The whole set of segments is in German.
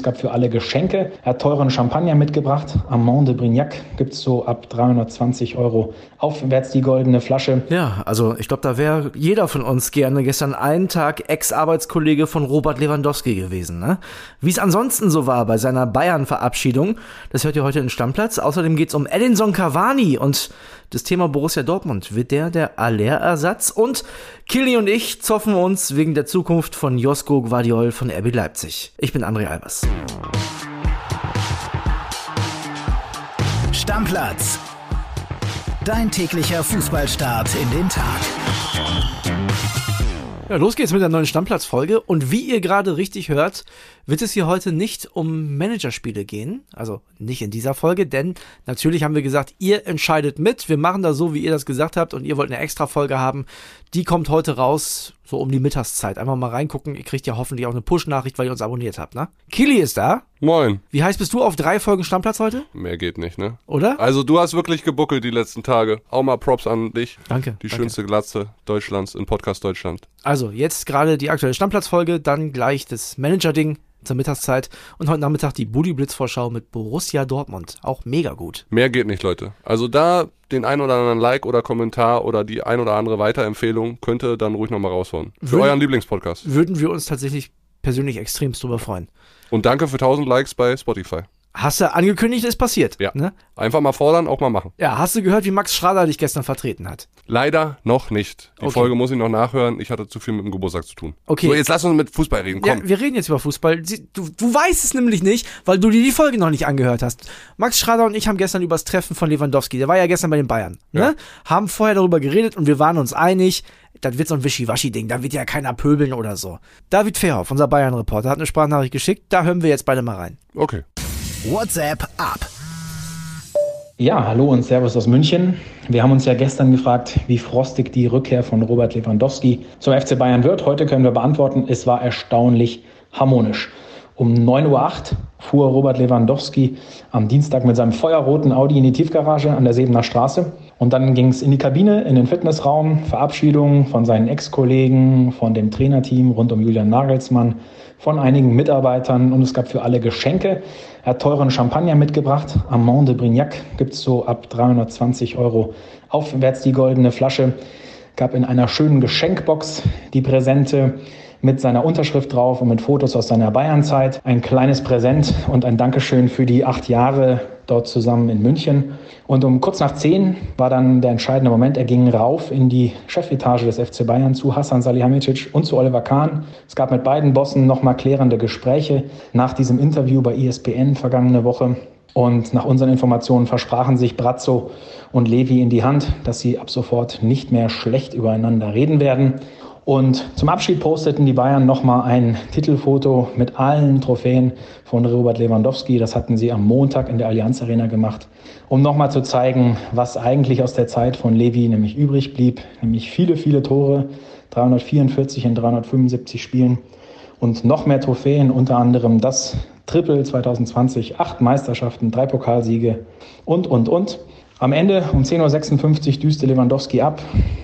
Es gab für alle Geschenke. Er hat teuren Champagner mitgebracht. Amand de Brignac gibt es so ab 320 Euro aufwärts die goldene Flasche. Ja, also ich glaube, da wäre jeder von uns gerne gestern einen Tag Ex-Arbeitskollege von Robert Lewandowski gewesen. Ne? Wie es ansonsten so war bei seiner Bayern-Verabschiedung, das hört ihr heute in Stammplatz. Außerdem geht es um Edinson Cavani und das Thema Borussia Dortmund. Wird der der Aller-Ersatz? Und Kili und ich zoffen uns wegen der Zukunft von Josko Guardiol von RB Leipzig. Ich bin André Albers. Stammplatz. Dein täglicher Fußballstart in den Tag. Ja, los geht's mit der neuen Stammplatzfolge. Und wie ihr gerade richtig hört, wird es hier heute nicht um Managerspiele gehen. Also nicht in dieser Folge, denn natürlich haben wir gesagt, ihr entscheidet mit. Wir machen das so, wie ihr das gesagt habt und ihr wollt eine extra Folge haben. Die kommt heute raus, so um die Mittagszeit. Einfach mal reingucken. Ihr kriegt ja hoffentlich auch eine Push-Nachricht, weil ihr uns abonniert habt, ne? Kili ist da. Moin. Wie heißt bist du auf drei Folgen Stammplatz heute? Mehr geht nicht, ne? Oder? Also du hast wirklich gebuckelt die letzten Tage. Auch mal Props an dich. Danke. Die danke. schönste Glatze Deutschlands in Podcast Deutschland. Also, jetzt gerade die aktuelle Stammplatzfolge, dann gleich das Manager-Ding zur Mittagszeit und heute Nachmittag die Bully Blitz Vorschau mit Borussia Dortmund. Auch mega gut. Mehr geht nicht, Leute. Also da den ein oder anderen Like oder Kommentar oder die ein oder andere Weiterempfehlung könnte dann ruhig nochmal raushauen. Für Würde- euren Lieblingspodcast. Würden wir uns tatsächlich persönlich extremst drüber freuen. Und danke für 1000 Likes bei Spotify. Hast du angekündigt, ist passiert. Ja. Ne? Einfach mal fordern, auch mal machen. Ja, hast du gehört, wie Max Schrader dich gestern vertreten hat? Leider noch nicht. Die Okay. Folge muss ich noch nachhören. Ich hatte zu viel mit dem Geburtstag zu tun. Okay. So, jetzt lass uns mit Fußball reden. Komm. Ja, wir reden jetzt über Fußball. Du, du weißt es nämlich nicht, weil du dir die Folge noch nicht angehört hast. Max Schrader und ich haben gestern über das Treffen von Lewandowski, der war ja gestern bei den Bayern, ne? Ja. Haben vorher darüber geredet und wir waren uns einig, das wird so ein Wischiwaschi-Ding, da wird ja keiner pöbeln oder so. David Fairhoff, unser Bayern-Reporter, hat eine Sprachnachricht geschickt, da hören wir jetzt beide mal rein. Okay. WhatsApp ab. Ja, hallo und Servus aus München. Wir haben uns ja gestern gefragt, wie frostig die Rückkehr von Robert Lewandowski zum FC Bayern wird. Heute können wir beantworten, es war erstaunlich harmonisch. Um 9.08 Uhr fuhr Robert Lewandowski am Dienstag mit seinem feuerroten Audi in die Tiefgarage an der Sebener Straße. Und dann ging es in die Kabine, in den Fitnessraum, Verabschiedung von seinen Ex-Kollegen, von dem Trainerteam rund um Julian Nagelsmann, von einigen Mitarbeitern und es gab für alle Geschenke. Er hat teuren Champagner mitgebracht. Amand de Brignac gibt es so ab 320 Euro aufwärts die goldene Flasche. Gab in einer schönen Geschenkbox die Präsente mit seiner Unterschrift drauf und mit Fotos aus seiner Bayernzeit. Ein kleines Präsent und ein Dankeschön für die acht Jahre dort zusammen in München. Und um kurz nach zehn war dann der entscheidende Moment. Er ging rauf in die Chefetage des FC Bayern zu Hassan Salihamidzic und zu Oliver Kahn. Es gab mit beiden Bossen nochmal klärende Gespräche nach diesem Interview bei ESPN vergangene Woche. Und nach unseren Informationen versprachen sich Brazzo und Levi in die Hand, dass sie ab sofort nicht mehr schlecht übereinander reden werden. Und zum Abschied posteten die Bayern nochmal ein Titelfoto mit allen Trophäen von Robert Lewandowski. Das hatten sie am Montag in der Allianz Arena gemacht, um nochmal zu zeigen, was eigentlich aus der Zeit von Levi nämlich übrig blieb. Nämlich viele, viele Tore, 344 in 375 Spielen und noch mehr Trophäen, unter anderem das Triple 2020, acht Meisterschaften, drei Pokalsiege und, und, und. Am Ende um 10.56 Uhr düste Lewandowski ab.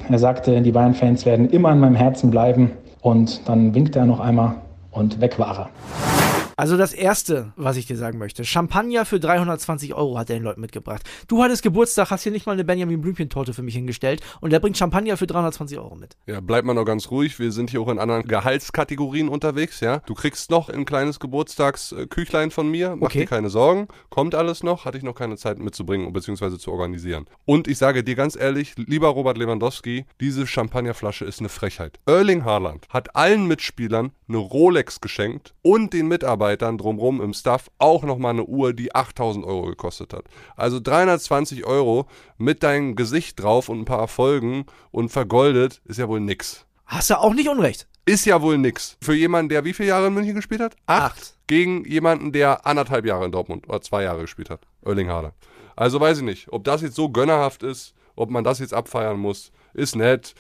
Er sagte, die Bayern-Fans werden immer in meinem Herzen bleiben. Und dann winkte er noch einmal und weg war er. Also das Erste, was ich dir sagen möchte, Champagner für 320 Euro hat er den Leuten mitgebracht. Du hattest Geburtstag, hast hier nicht mal eine Benjamin Blümchen-Torte für mich hingestellt und der bringt Champagner für 320 Euro mit. Ja, bleibt mal noch ganz ruhig. Wir sind hier auch in anderen Gehaltskategorien unterwegs, ja. Du kriegst noch ein kleines Geburtstagsküchlein von mir. Mach Okay. dir keine Sorgen. Kommt alles noch. Hatte ich noch keine Zeit mitzubringen bzw. zu organisieren. Und ich sage dir ganz ehrlich, lieber Robert Lewandowski, diese Champagnerflasche ist eine Frechheit. Erling Haaland hat allen Mitspielern eine Rolex geschenkt und den Mitarbeitern drumrum im Staff auch nochmal eine Uhr, die 8000 Euro gekostet hat. Also 320 Euro mit deinem Gesicht drauf und ein paar Erfolgen und vergoldet ist ja wohl nix. Hast du auch nicht unrecht. Ist ja wohl nix. Für jemanden, der wie viele Jahre in München gespielt hat? Acht. Gegen jemanden, der anderthalb Jahre in Dortmund oder zwei Jahre gespielt hat. Erling Haaland. Also weiß ich nicht, ob das jetzt so gönnerhaft ist, ob man das jetzt abfeiern muss. Ist nett.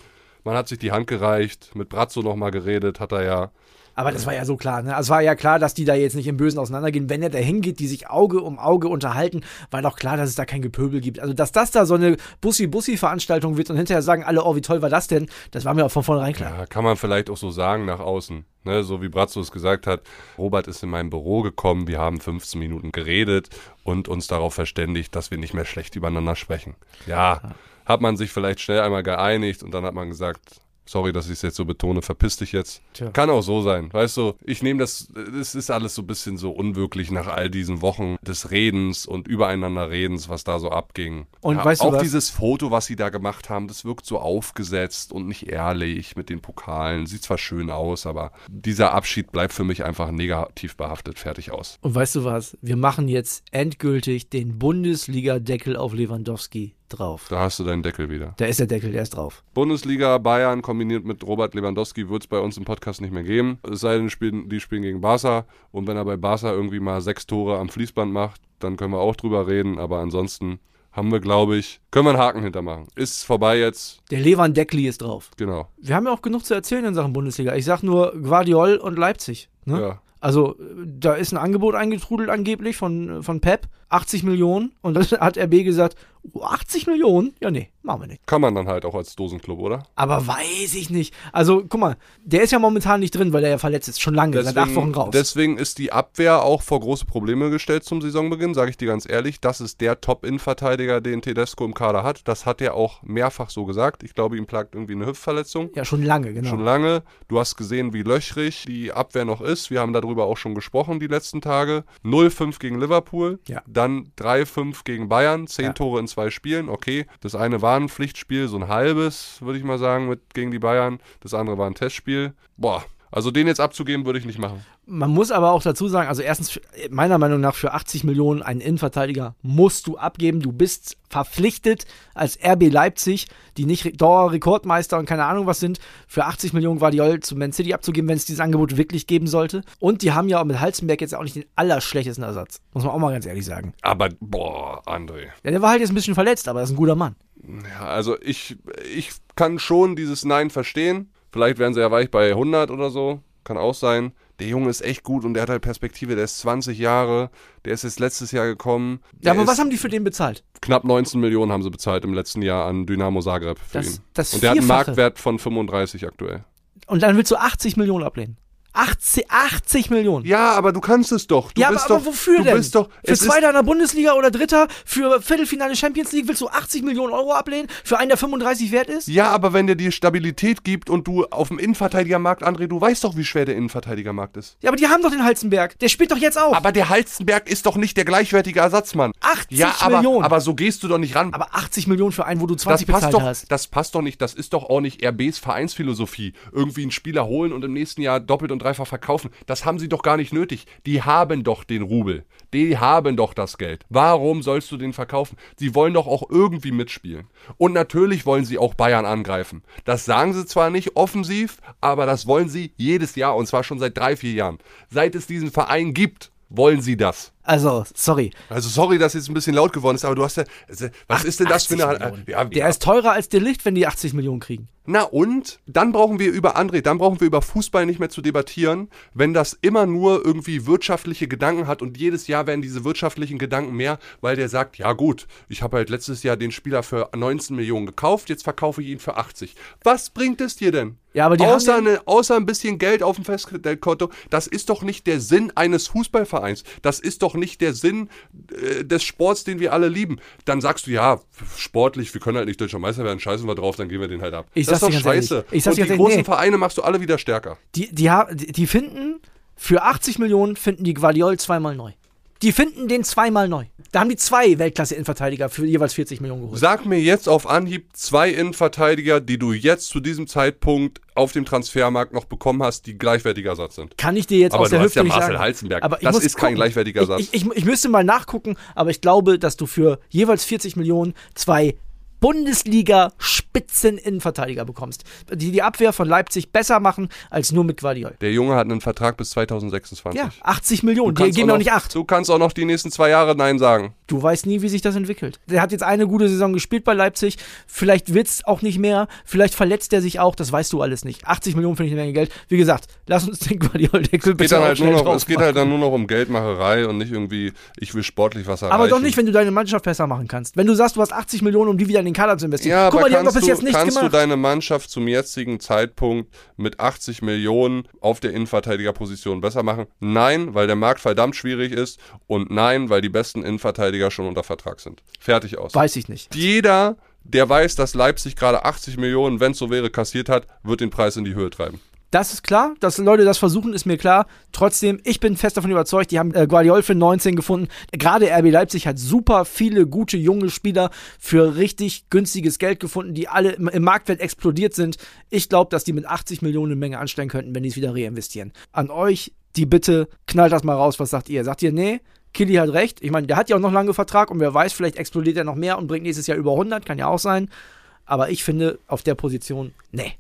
Man hat sich die Hand gereicht, mit Brazzo nochmal geredet, hat er ja. Aber das war ja so klar, ne? Also es war ja klar, dass die da jetzt nicht im Bösen auseinandergehen. Wenn er da hingeht, die sich Auge um Auge unterhalten, war doch klar, dass es da kein Gepöbel gibt. Also, dass das da so eine Bussi-Bussi-Veranstaltung wird und hinterher sagen alle, oh, wie toll war das denn? Das war mir auch von vornherein klar. Ja, kann man vielleicht auch so sagen nach außen. Ne, so wie Brazzo es gesagt hat, Robert ist in mein Büro gekommen, wir haben 15 Minuten geredet und uns darauf verständigt, dass wir nicht mehr schlecht übereinander sprechen. Ja, hat man sich vielleicht schnell einmal geeinigt und dann hat man gesagt, sorry, dass ich es jetzt so betone, verpiss dich jetzt. Tja. Kann auch so sein. Weißt du, ich nehme das, es ist alles so ein bisschen so unwirklich nach all diesen Wochen des Redens und übereinander Redens, was da so abging. Und weißt du auch dieses Foto, was sie da gemacht haben, das wirkt so aufgesetzt und nicht ehrlich mit den Pokalen. Sieht zwar schön aus, aber dieser Abschied bleibt für mich einfach negativ behaftet. Fertig aus. Und weißt du was? Wir machen jetzt endgültig den Bundesliga-Deckel auf Lewandowski drauf. Da hast du deinen Deckel wieder. Da ist der Deckel, der ist drauf. Bundesliga Bayern kombiniert mit Robert Lewandowski wird es bei uns im Podcast nicht mehr geben. Es sei denn, spielen, die spielen gegen Barca. Und wenn er bei Barca irgendwie mal sechs Tore am Fließband macht, dann können wir auch drüber reden. Aber ansonsten haben wir, glaube ich, können wir einen Haken hintermachen. Ist vorbei jetzt. Der Lewandeckel ist drauf. Genau. Wir haben ja auch genug zu erzählen in Sachen Bundesliga. Ich sag nur Guardiol und Leipzig. Ne? Ja. Also, äh, da ist ein Angebot eingetrudelt angeblich von, von Pep. 80 Millionen. Und dann hat RB gesagt, oh, 80 Millionen? Ja, nee, machen wir nicht. Kann man dann halt auch als Dosenclub, oder? Aber weiß ich nicht. Also, guck mal, der ist ja momentan nicht drin, weil er ja verletzt ist. Schon lange, seit acht Wochen raus. deswegen ist die Abwehr auch vor große Probleme gestellt zum Saisonbeginn, sage ich dir ganz ehrlich. Das ist der Top-In-Verteidiger, den Tedesco im Kader hat. Das hat er auch mehrfach so gesagt. Ich glaube, ihm plagt irgendwie eine Hüftverletzung. ja, schon lange, genau. Schon lange. Du hast gesehen, wie löchrig die Abwehr noch ist. Wir haben darüber auch schon gesprochen die letzten Tage. 0-5 gegen Liverpool. Ja. Dann 3-5 gegen Bayern. Zehn Ja. Tore in zwei Spielen. Okay. Das eine war ein Pflichtspiel, so ein halbes, würde ich mal sagen, mit, gegen die Bayern. Das andere war ein Testspiel. Boah. Also den jetzt abzugeben, würde ich nicht machen. Man muss aber auch dazu sagen, also erstens, meiner Meinung nach, für 80 Millionen einen Innenverteidiger musst du abgeben. Du bist verpflichtet als RB Leipzig, die nicht Dauerrekordmeister und keine Ahnung was sind, für 80 Millionen Guardiol zu Man City abzugeben, wenn es dieses Angebot wirklich geben sollte. Und die haben ja auch mit Halzenberg jetzt auch nicht den allerschlechtesten Ersatz. Muss man auch mal ganz ehrlich sagen. Aber, boah, André. Ja, der war halt jetzt ein bisschen verletzt, aber er ist ein guter Mann. Ja, also ich, ich kann schon dieses Nein verstehen. Vielleicht werden sie ja weich bei 100 oder so. Kann auch sein. Der Junge ist echt gut und der hat halt Perspektive. Der ist 20 Jahre. Der ist jetzt letztes Jahr gekommen. Ja, aber was haben die für den bezahlt? Knapp 19 Millionen haben sie bezahlt im letzten Jahr an Dynamo Zagreb für Das- ihn. das und der hat einen Vierfache. Marktwert von 35 aktuell. Und dann willst du 80 Millionen ablehnen. 80, 80 Millionen. Ja, aber du kannst es doch. Du ja, bist aber, doch, aber wofür du denn? Bist doch, für Zweiter in der Bundesliga oder Dritter? Für Viertelfinale Champions League willst du 80 Millionen Euro ablehnen? Für einen, der 35 wert ist? Ja, aber wenn der dir Stabilität gibt und du auf dem Innenverteidigermarkt, André, du weißt doch, wie schwer der Innenverteidigermarkt ist. Ja, aber die haben doch den Halzenberg. Der spielt doch jetzt auch. Aber der Halzenberg ist doch nicht der gleichwertige Ersatzmann. 80 ja, aber, Millionen. aber so gehst du doch nicht ran. Aber 80 Millionen für einen, wo du das 20 passt, bezahlt doch, hast. das passt doch nicht. Das ist doch auch nicht RBs Vereinsphilosophie. Irgendwie einen Spieler holen und im nächsten Jahr doppelt und dreifach verkaufen. Das haben sie doch gar nicht nötig. Die haben doch den Rubel. Die haben doch das Geld. Warum sollst du den verkaufen? Sie wollen doch auch irgendwie mitspielen. Und natürlich wollen sie auch Bayern angreifen. Das sagen sie zwar nicht offensiv, aber das wollen sie jedes Jahr und zwar schon seit drei, vier Jahren. Seit es diesen Verein gibt, wollen sie das. Also, sorry. Also sorry, dass jetzt ein bisschen laut geworden ist, aber du hast ja, was ist denn das für 80 eine, ja, Der ja, ist teurer als der Licht, wenn die 80 Millionen kriegen. na und? Dann brauchen wir über André, dann brauchen wir über Fußball nicht mehr zu debattieren, wenn das immer nur irgendwie wirtschaftliche Gedanken hat und jedes Jahr werden diese wirtschaftlichen Gedanken mehr, weil der sagt, ja gut, ich habe halt letztes Jahr den Spieler für 19 Millionen gekauft, jetzt verkaufe ich ihn für 80. Was bringt es dir denn? Ja, aber die außer, haben eine, außer ein bisschen Geld auf dem Festgeldkonto, das ist doch nicht der Sinn eines Fußballvereins. Das ist doch nicht der Sinn äh, des Sports, den wir alle lieben. Dann sagst du, ja, sportlich, wir können halt nicht deutscher Meister werden, scheißen wir drauf, dann gehen wir den halt ab. Ich das ist doch scheiße. ehrlich. Ich sag's Und die ganz großen ehrlich, nee. Vereine machst du alle wieder stärker. Die, die die finden, für 80 Millionen finden die Guardiol zweimal neu. Die finden den zweimal neu. Da haben die zwei Weltklasse-Innenverteidiger für jeweils 40 Millionen geholt. Sag mir jetzt auf Anhieb zwei Innenverteidiger, die du jetzt zu diesem Zeitpunkt auf dem Transfermarkt noch bekommen hast, die gleichwertiger Ersatz sind. Kann ich dir jetzt Aber aus der Hüfte ja nicht Marcel sagen. Halzenberg. Aber Das ist kein gucken. gleichwertiger Ersatz. Ich, ich, ich müsste mal nachgucken, aber ich glaube, dass du für jeweils 40 Millionen zwei Bundesliga-Spitzen-Innenverteidiger bekommst, die die Abwehr von Leipzig besser machen als nur mit Guardiol. Der Junge hat einen Vertrag bis 2026. Ja, 80 Millionen, die geben auch auch nicht 8. Du kannst auch noch die nächsten zwei Jahre Nein sagen. Du weißt nie, wie sich das entwickelt. Der hat jetzt eine gute Saison gespielt bei Leipzig. Vielleicht wird's auch nicht mehr. Vielleicht verletzt er sich auch. Das weißt du alles nicht. 80 Millionen finde ich eine Menge Geld. Wie gesagt, lass uns den Guardiol-Deckel bitte halt nur noch, Es geht halt dann nur noch um Geldmacherei und nicht irgendwie, ich will sportlich was erreichen. Aber doch nicht, wenn du deine Mannschaft besser machen kannst. Wenn du sagst, du hast 80 Millionen, um die wieder in den Kader zu investieren. Ja, Guck mal, die haben doch bis jetzt nichts kannst gemacht. Kannst du deine Mannschaft zum jetzigen Zeitpunkt mit 80 Millionen auf der Innenverteidigerposition besser machen? Nein, weil der Markt verdammt schwierig ist und nein, weil die besten Innenverteidiger schon unter Vertrag sind. Fertig aus. Weiß ich nicht. Jeder, der weiß, dass Leipzig gerade 80 Millionen, wenn es so wäre, kassiert hat, wird den Preis in die Höhe treiben. Das ist klar, dass Leute das versuchen, ist mir klar. Trotzdem, ich bin fest davon überzeugt, die haben äh, Guardiol für 19 gefunden. Gerade RB Leipzig hat super viele gute junge Spieler für richtig günstiges Geld gefunden, die alle im, im Marktwert explodiert sind. Ich glaube, dass die mit 80 Millionen eine Menge anstellen könnten, wenn die es wieder reinvestieren. An euch die Bitte, knallt das mal raus, was sagt ihr? Sagt ihr, nee, Killy hat recht. Ich meine, der hat ja auch noch lange Vertrag und wer weiß, vielleicht explodiert er noch mehr und bringt nächstes Jahr über 100, kann ja auch sein. Aber ich finde, auf der Position, nee.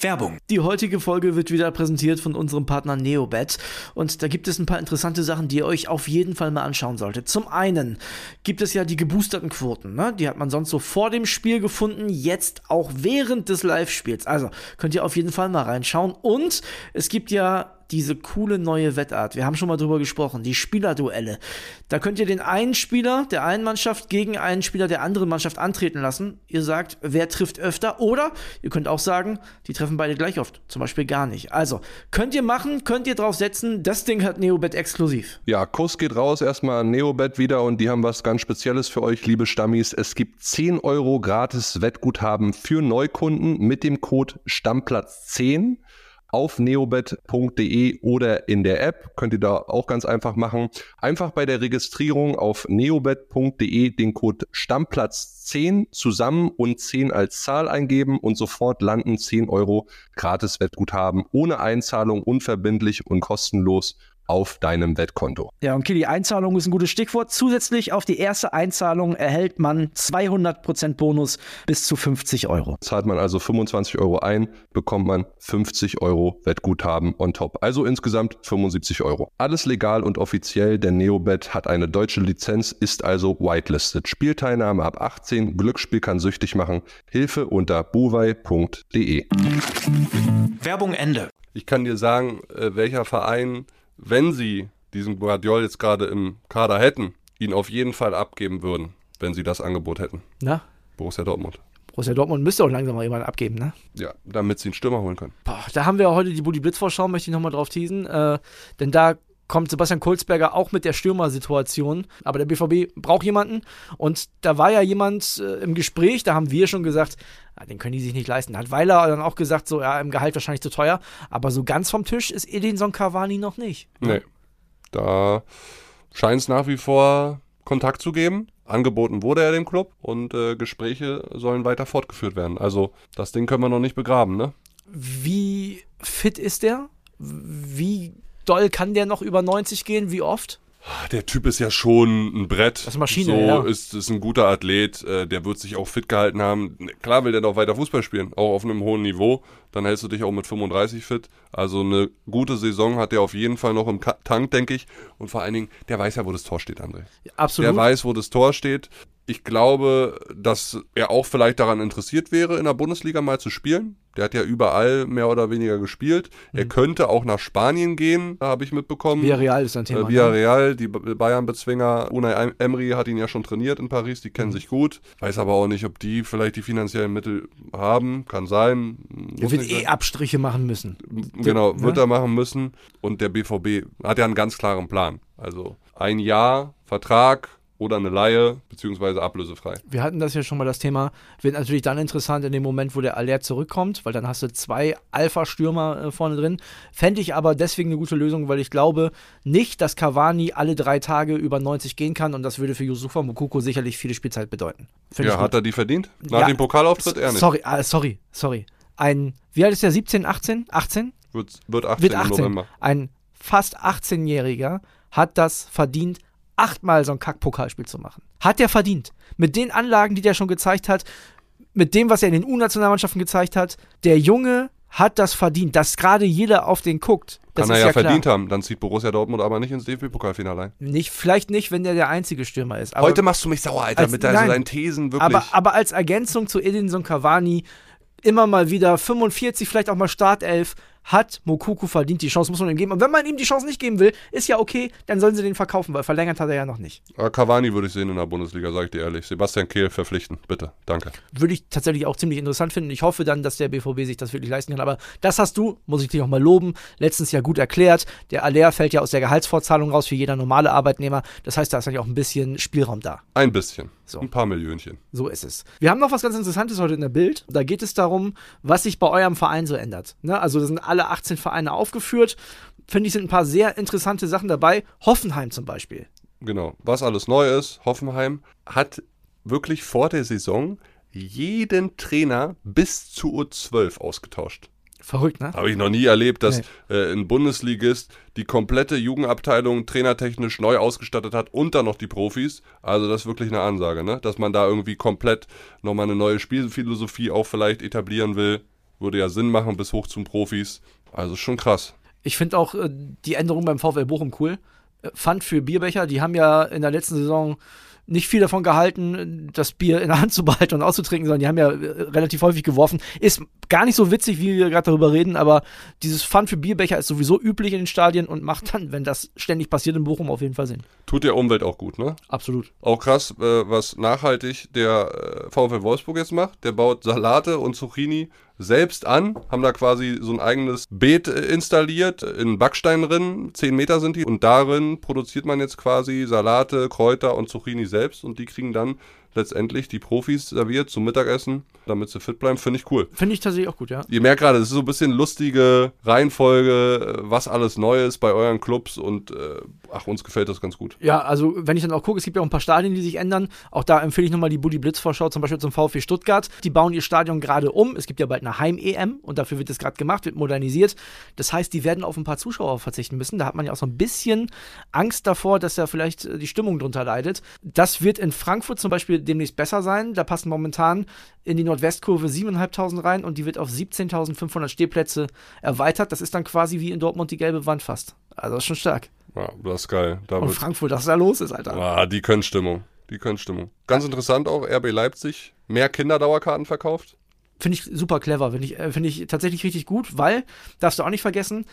Werbung. Die heutige Folge wird wieder präsentiert von unserem Partner Neobet und da gibt es ein paar interessante Sachen, die ihr euch auf jeden Fall mal anschauen solltet. Zum einen gibt es ja die geboosterten Quoten, ne? die hat man sonst so vor dem Spiel gefunden, jetzt auch während des Live-Spiels. Also könnt ihr auf jeden Fall mal reinschauen und es gibt ja diese coole neue Wettart. Wir haben schon mal drüber gesprochen, die Spielerduelle. Da könnt ihr den einen Spieler der einen Mannschaft gegen einen Spieler der anderen Mannschaft antreten lassen. Ihr sagt, wer trifft öfter oder ihr könnt auch sagen, die treffen beide gleich oft, zum Beispiel gar nicht. Also, könnt ihr machen, könnt ihr drauf setzen, das Ding hat Neobet exklusiv. Ja, Kuss geht raus erstmal an Neobet wieder und die haben was ganz Spezielles für euch, liebe Stammis. Es gibt 10 Euro gratis Wettguthaben für Neukunden mit dem Code Stammplatz 10 auf neobet.de oder in der App. Könnt ihr da auch ganz einfach machen. Einfach bei der Registrierung auf neobet.de den Code Stammplatz 10 zusammen und 10 als Zahl eingeben und sofort landen 10 Euro gratis Wettguthaben ohne Einzahlung, unverbindlich und kostenlos auf deinem Wettkonto. Ja, und Kili, Einzahlung ist ein gutes Stichwort. Zusätzlich auf die erste Einzahlung erhält man 200% Bonus bis zu 50 Euro. Zahlt man also 25 Euro ein, bekommt man 50 Euro Wettguthaben on top. Also insgesamt 75 Euro. Alles legal und offiziell. Der Neobet hat eine deutsche Lizenz, ist also whitelisted. Spielteilnahme ab 18. Glücksspiel kann süchtig machen. Hilfe unter buwei.de. Werbung Ende. Ich kann dir sagen, äh, welcher Verein wenn sie diesen Guardiol jetzt gerade im Kader hätten, ihn auf jeden Fall abgeben würden, wenn sie das Angebot hätten. Na? Borussia Dortmund. Borussia Dortmund müsste auch langsam mal jemanden abgeben, ne? Ja, damit sie einen Stürmer holen können. Boah, da haben wir heute die Bulli Blitzvorschau, möchte ich nochmal drauf teasen. Äh, denn da kommt Sebastian Kulzberger auch mit der Stürmersituation. Aber der BVB braucht jemanden. Und da war ja jemand äh, im Gespräch, da haben wir schon gesagt, ja, den können die sich nicht leisten. Da hat Weiler dann auch gesagt, so, ja, im Gehalt wahrscheinlich zu teuer. Aber so ganz vom Tisch ist Edinson Cavani noch nicht. Nee. Da scheint es nach wie vor Kontakt zu geben. Angeboten wurde er dem Club und äh, Gespräche sollen weiter fortgeführt werden. Also das Ding können wir noch nicht begraben, ne? Wie fit ist der? Wie doll kann der noch über 90 gehen? Wie oft? Der Typ ist ja schon ein Brett. Das ist Maschine, so ja. ist, ist ein guter Athlet, äh, der wird sich auch fit gehalten haben. Klar will der noch weiter Fußball spielen, auch auf einem hohen Niveau. Dann hältst du dich auch mit 35 fit. Also eine gute Saison hat der auf jeden Fall noch im Tank, denke ich. Und vor allen Dingen, der weiß ja, wo das Tor steht, André. absolut. Der weiß, wo das Tor steht. Ich glaube, dass er auch vielleicht daran interessiert wäre, in der Bundesliga mal zu spielen. Der hat ja überall mehr oder weniger gespielt. Mhm. Er könnte auch nach Spanien gehen, habe ich mitbekommen. Villarreal ist ein Thema. Äh, Villarreal, ne? die Bayern-Bezwinger. Unai Emery hat ihn ja schon trainiert in Paris, die kennen mhm. sich gut. Weiß aber auch nicht, ob die vielleicht die finanziellen Mittel haben. Kann sein. Er wird eh sein. Abstriche machen müssen. Genau, wird ja? er machen müssen. Und der BVB hat ja einen ganz klaren Plan. Also ein Jahr Vertrag, oder eine Laie, beziehungsweise ablösefrei. Wir hatten das ja schon mal das Thema, wird natürlich dann interessant in dem Moment, wo der Alert zurückkommt, weil dann hast du zwei Alpha-Stürmer äh, vorne drin. Fände ich aber deswegen eine gute Lösung, weil ich glaube nicht, dass Cavani alle drei Tage über 90 gehen kann und das würde für Yusufa Mukoko sicherlich viele Spielzeit bedeuten. Find ja, hat er die verdient? Nach ja, dem Pokalauftritt er nicht. Sorry, äh, sorry, sorry. Ein, wie alt ist der, 17, 18? 18? Wird, wird 18, wird 18 im November. Ein fast 18-Jähriger hat das verdient, achtmal so ein Kack-Pokalspiel zu machen. Hat der verdient. Mit den Anlagen, die der schon gezeigt hat, mit dem, was er in den U-Nationalmannschaften gezeigt hat, der Junge hat das verdient, dass gerade jeder auf den guckt. Das Kann er ja, ja klar. verdient haben. Dann zieht Borussia Dortmund aber nicht ins DFB-Pokalfinale ein. Nicht, vielleicht nicht, wenn der der einzige Stürmer ist. Aber, Heute machst du mich sauer, Alter, als- mit deinen, nein. deinen Thesen wirklich. aber, aber als Ergänzung zu Edinson Cavani immer mal wieder 45, vielleicht auch mal Startelf, hat Mokuku verdient. Die Chance muss man ihm geben. Und wenn man ihm die Chance nicht geben will, ist ja okay, dann sollen sie den verkaufen, weil verlängert hat er ja noch nicht. Aber Cavani würde ich sehen in der Bundesliga, sag ich dir ehrlich. Sebastian Kehl verpflichten, bitte. Danke. Würde ich tatsächlich auch ziemlich interessant finden. Ich hoffe dann, dass der BVB sich das wirklich leisten kann. Aber das hast du, muss ich dich auch mal loben, letztens ja gut erklärt. Der Aller fällt ja aus der Gehaltsvorzahlung raus für jeder normale Arbeitnehmer. Das heißt, da ist eigentlich auch ein bisschen Spielraum da. Ein bisschen. So. Ein paar Millionchen. So ist es. Wir haben noch was ganz Interessantes heute in der Bild. Da geht es darum, was sich bei eurem Verein so ändert. Ne? Also da sind alle 18 Vereine aufgeführt. Finde ich, sind ein paar sehr interessante Sachen dabei. Hoffenheim zum Beispiel. Genau. Was alles neu ist, Hoffenheim hat wirklich vor der Saison jeden Trainer bis zu U12 ausgetauscht. Verrückt, ne? Habe ich noch nie erlebt, dass äh, ein Bundesligist die komplette Jugendabteilung trainertechnisch neu ausgestattet hat und dann noch die Profis. Also das ist wirklich eine Ansage, ne? Dass man da irgendwie komplett nochmal eine neue Spielphilosophie auch vielleicht etablieren will. Würde ja Sinn machen bis hoch zum Profis. Also schon krass. Ich finde auch äh, die Änderung beim VfL Bochum cool. Äh, Pfand für Bierbecher, die haben ja in der letzten Saison nicht viel davon gehalten, das Bier in der Hand zu behalten und auszutrinken, sondern die haben ja äh, relativ häufig geworfen. Ist gar nicht so witzig, wie wir gerade darüber reden, aber dieses Pfand für Bierbecher ist sowieso üblich in den Stadien und macht dann, wenn das ständig passiert in Bochum, auf jeden Fall Sinn. Tut der Umwelt auch gut, ne? Absolut. Auch krass, äh, was nachhaltig der VfL Wolfsburg jetzt macht. Der baut Salate und Zucchini selbst an, haben da quasi so ein eigenes Beet äh, installiert in Backsteinrinnen, 10 Meter sind die, und darin produziert man jetzt quasi Salate, Kräuter und Zucchini selbst. Und die kriegen dann letztendlich die Profis serviert zum Mittagessen, damit sie fit bleiben, finde ich cool. Finde ich tatsächlich auch gut, ja. Ihr merkt gerade, es ist so ein bisschen lustige Reihenfolge, äh, was alles neu ist bei euren Clubs und äh, ach, uns gefällt das ganz gut. Ja, also wenn ich dann auch gucke, es gibt ja auch ein paar Stadien, die sich ändern. Auch da empfehle ich nochmal die Buddy Blitz Vorschau, zum Beispiel zum VfB Stuttgart. Die bauen ihr Stadion gerade um. Es gibt ja bald eine Heim-EM und dafür wird es gerade gemacht, wird modernisiert. Das heißt, die werden auf ein paar Zuschauer verzichten müssen. Da hat man ja auch so ein bisschen Angst davor, dass da vielleicht äh, die Stimmung drunter leidet. Das wird in Frankfurt zum Beispiel demnächst besser sein. Da passen momentan in die Nordwestkurve 7.500 rein und die wird auf 17.500 Stehplätze erweitert. Das ist dann quasi wie in Dortmund die gelbe Wand fast. Also das ist schon stark. Ja, das ist geil. Da Und Frankfurt, was da los ist, Alter. ah, die können Stimmung. Die können Stimmung. Ganz interessant auch, RB Leipzig, mehr Kinderdauerkarten verkauft. Finde ich super clever, finde ich, äh, finde ich tatsächlich richtig gut, weil, darfst du auch nicht vergessen,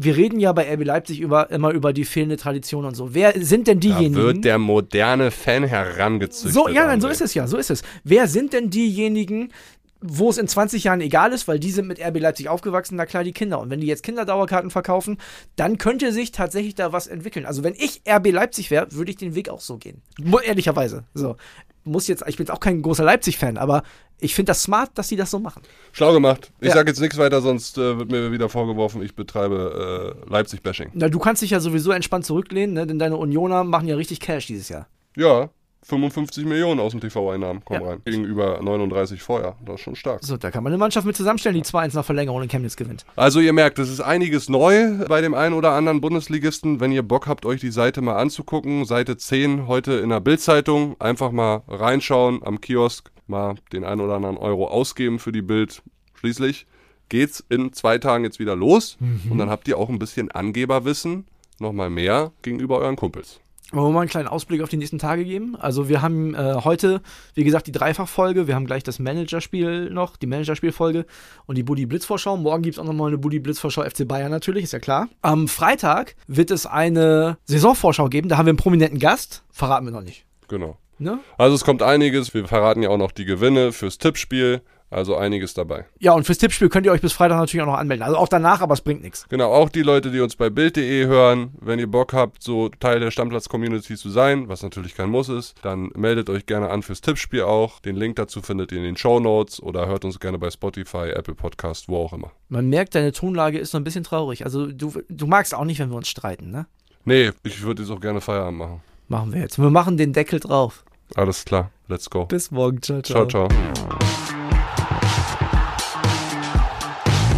wir reden ja bei RB Leipzig über, immer über die fehlende Tradition und so. Wer sind denn Da diejenigen? wird der moderne Fan herangezüchtet. so, ja, nein, so ist es ja, so ist es. Wer sind denn diejenigen, wo es in 20 Jahren egal ist, weil die sind mit RB Leipzig aufgewachsen, na klar, die Kinder. Und wenn die jetzt Kinderdauerkarten verkaufen, dann könnte sich tatsächlich da was entwickeln. Also wenn ich RB Leipzig wäre, würde ich den Weg auch so gehen. Ehrlicherweise. So. Muss jetzt, ich bin jetzt auch kein großer Leipzig-Fan, aber ich finde das smart, dass die das so machen. Schlau gemacht. Ich Ja. sage jetzt nichts weiter, sonst äh, wird mir wieder vorgeworfen, ich betreibe äh, Leipzig-Bashing. Na, du kannst dich ja sowieso entspannt zurücklehnen, ne? denn deine Unioner machen ja richtig Cash dieses Jahr. Ja, 55 Millionen aus dem TV-Einnahmen kommen Ja. rein. Gegenüber 39 vorher. Das ist schon stark. So, da kann man eine Mannschaft mit zusammenstellen, die 2-1 nach Verlängerung in Chemnitz gewinnt. Also ihr merkt, es ist einiges neu bei dem einen oder anderen Bundesligisten. Wenn ihr Bock habt, euch die Seite mal anzugucken, Seite 10 heute in der Bildzeitung, einfach mal reinschauen am Kiosk, mal den einen oder anderen Euro ausgeben für die Bild. Schließlich geht's in zwei Tagen jetzt wieder los und dann habt ihr auch ein bisschen Angeberwissen, nochmal mehr gegenüber euren Kumpels. Wollen wir mal einen kleinen Ausblick auf die nächsten Tage geben? Also wir haben äh, heute, wie gesagt, die Dreifachfolge. Wir haben gleich das Managerspiel noch, die Managerspielfolge und die Buddy Blitz-Vorschau. Morgen gibt es auch nochmal eine Buddy Blitz-Vorschau FC Bayern natürlich, ist ja klar. Am Freitag wird es eine Saisonvorschau geben. Da haben wir einen prominenten Gast. Verraten wir noch nicht. Genau. Ne? Also es kommt einiges. Wir verraten ja auch noch die Gewinne fürs Tippspiel. Also einiges dabei. Ja, und fürs Tippspiel könnt ihr euch bis Freitag natürlich auch noch anmelden. Also auch danach, aber es bringt nichts. Genau, auch die Leute, die uns bei Bild.de hören, wenn ihr Bock habt, so Teil der Stammplatz-Community zu sein, was natürlich kein Muss ist, dann meldet euch gerne an fürs Tippspiel auch. Den Link dazu findet ihr in den Show Notes oder hört uns gerne bei Spotify, Apple Podcast, wo auch immer. Man merkt, deine Tonlage ist so ein bisschen traurig. Also du, du magst auch nicht, wenn wir uns streiten, ne? Nee, ich würde jetzt auch gerne Feierabend machen. Machen wir jetzt. Wir machen den Deckel drauf. Alles klar, let's go. Bis morgen. Ciao, Ciao, ciao.